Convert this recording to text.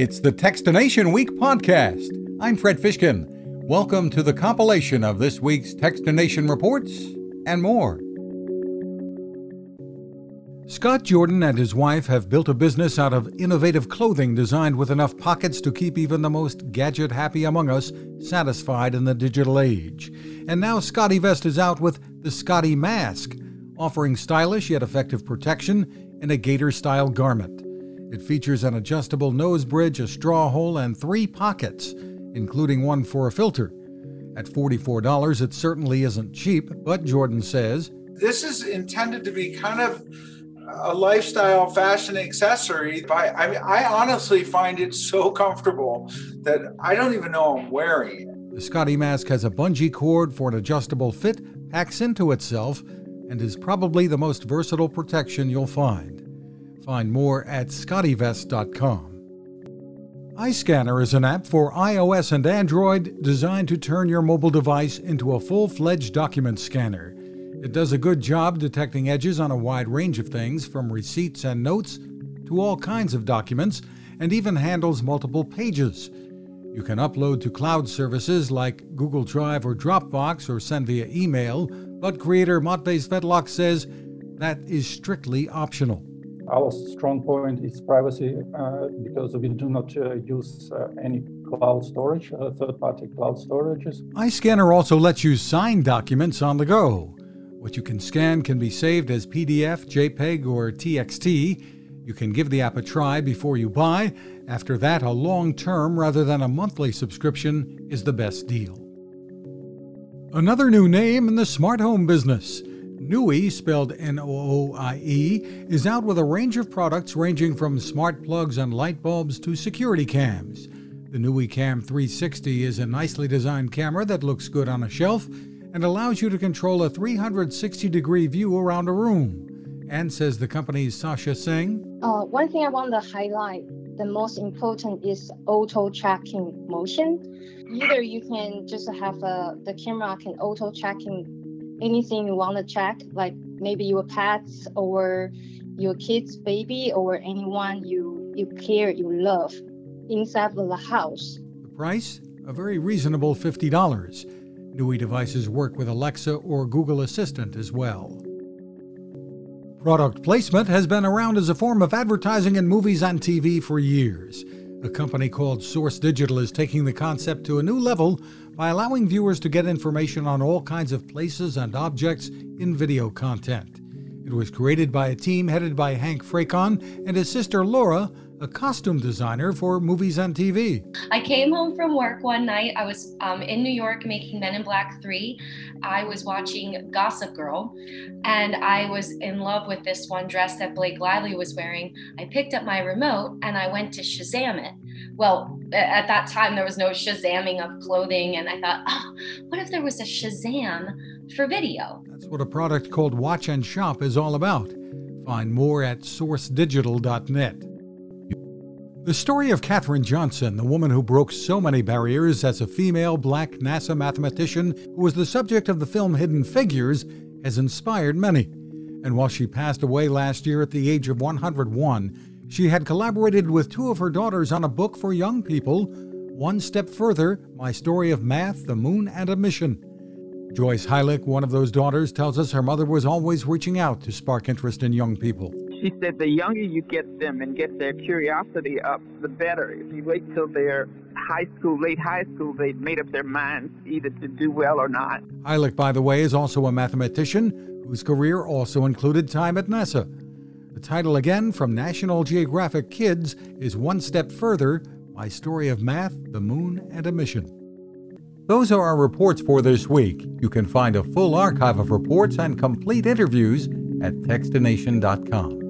It's the Techstination Week podcast. I'm Fred Fishkin. Welcome to the compilation of this week's Techstination reports and more. Scott Jordan and his wife have built a business out of innovative clothing designed with enough pockets to keep even the most gadget happy among us satisfied in the digital age. And now SCOTTeVEST is out with the Scotty Mask, offering stylish yet effective protection in a gator style garment. It features an adjustable nose bridge, a straw hole, and three pockets, including one for a filter. At $44, it certainly isn't cheap, but Jordan says this is intended to be kind of a lifestyle fashion accessory. By I, mean, I honestly find it so comfortable that I don't even know I'm wearing it. The Scotty mask has a bungee cord for an adjustable fit, packs into itself, and is probably the most versatile protection you'll find. Find more at scottevest.com. iScanner is an app for iOS and Android designed to turn your mobile device into a full fledged document scanner. It does a good job detecting edges on a wide range of things, from receipts and notes to all kinds of documents, and even handles multiple pages. You can upload to cloud services like Google Drive or Dropbox or send via email, but creator Matvei Svetlock says that is strictly optional. Our strong point is privacy uh, because we do not uh, use uh, any cloud storage, third party cloud storages. iScanner also lets you sign documents on the go. What you can scan can be saved as PDF, JPEG, or TXT. You can give the app a try before you buy. After that, a long term rather than a monthly subscription is the best deal. Another new name in the smart home business. Nooie, spelled N O O I E, is out with a range of products ranging from smart plugs and light bulbs to security cams. The Nooie Cam 360 is a nicely designed camera that looks good on a shelf and allows you to control a 360 degree view around a room. And says the company's Sasha Singh. Uh, one thing I want to highlight the most important is auto tracking motion. Either you can just have a, uh, the camera can auto tracking anything you want to check, like maybe your pets or your kid's baby or anyone you you care you love inside of the house. The price? A very reasonable $50. Nooie devices work with Alexa or Google Assistant as well. Product placement has been around as a form of advertising in movies and TV for years. A company called Source Digital is taking the concept to a new level by allowing viewers to get information on all kinds of places and objects in video content. It was created by a team headed by Hank Frecon and his sister Laura, a costume designer for movies and TV. I came home from work one night. I was um, in New York making Men in Black 3. I was watching Gossip Girl and I was in love with this one dress that Blake Lively was wearing. I picked up my remote and I went to Shazam it. Well, at that time, there was no Shazamming of clothing. And I thought, oh, what if there was a Shazam for video? That's what a product called Watch and Shop is all about. Find more at sourcedigital.net. The story of Katherine Johnson, the woman who broke so many barriers as a female black NASA mathematician who was the subject of the film Hidden Figures, has inspired many. And while she passed away last year at the age of 101, she had collaborated with two of her daughters on a book for young people, One Step Further My Story of Math, the Moon, and a Mission. Joyce Hylick, one of those daughters, tells us her mother was always reaching out to spark interest in young people she said the younger you get them and get their curiosity up, the better. If you wait till they're high school, late high school, they've made up their minds either to do well or not. Hylick, by the way, is also a mathematician whose career also included time at NASA. The title again from National Geographic Kids is One Step Further My Story of Math, the Moon, and a Mission. Those are our reports for this week. You can find a full archive of reports and complete interviews at techstination.com.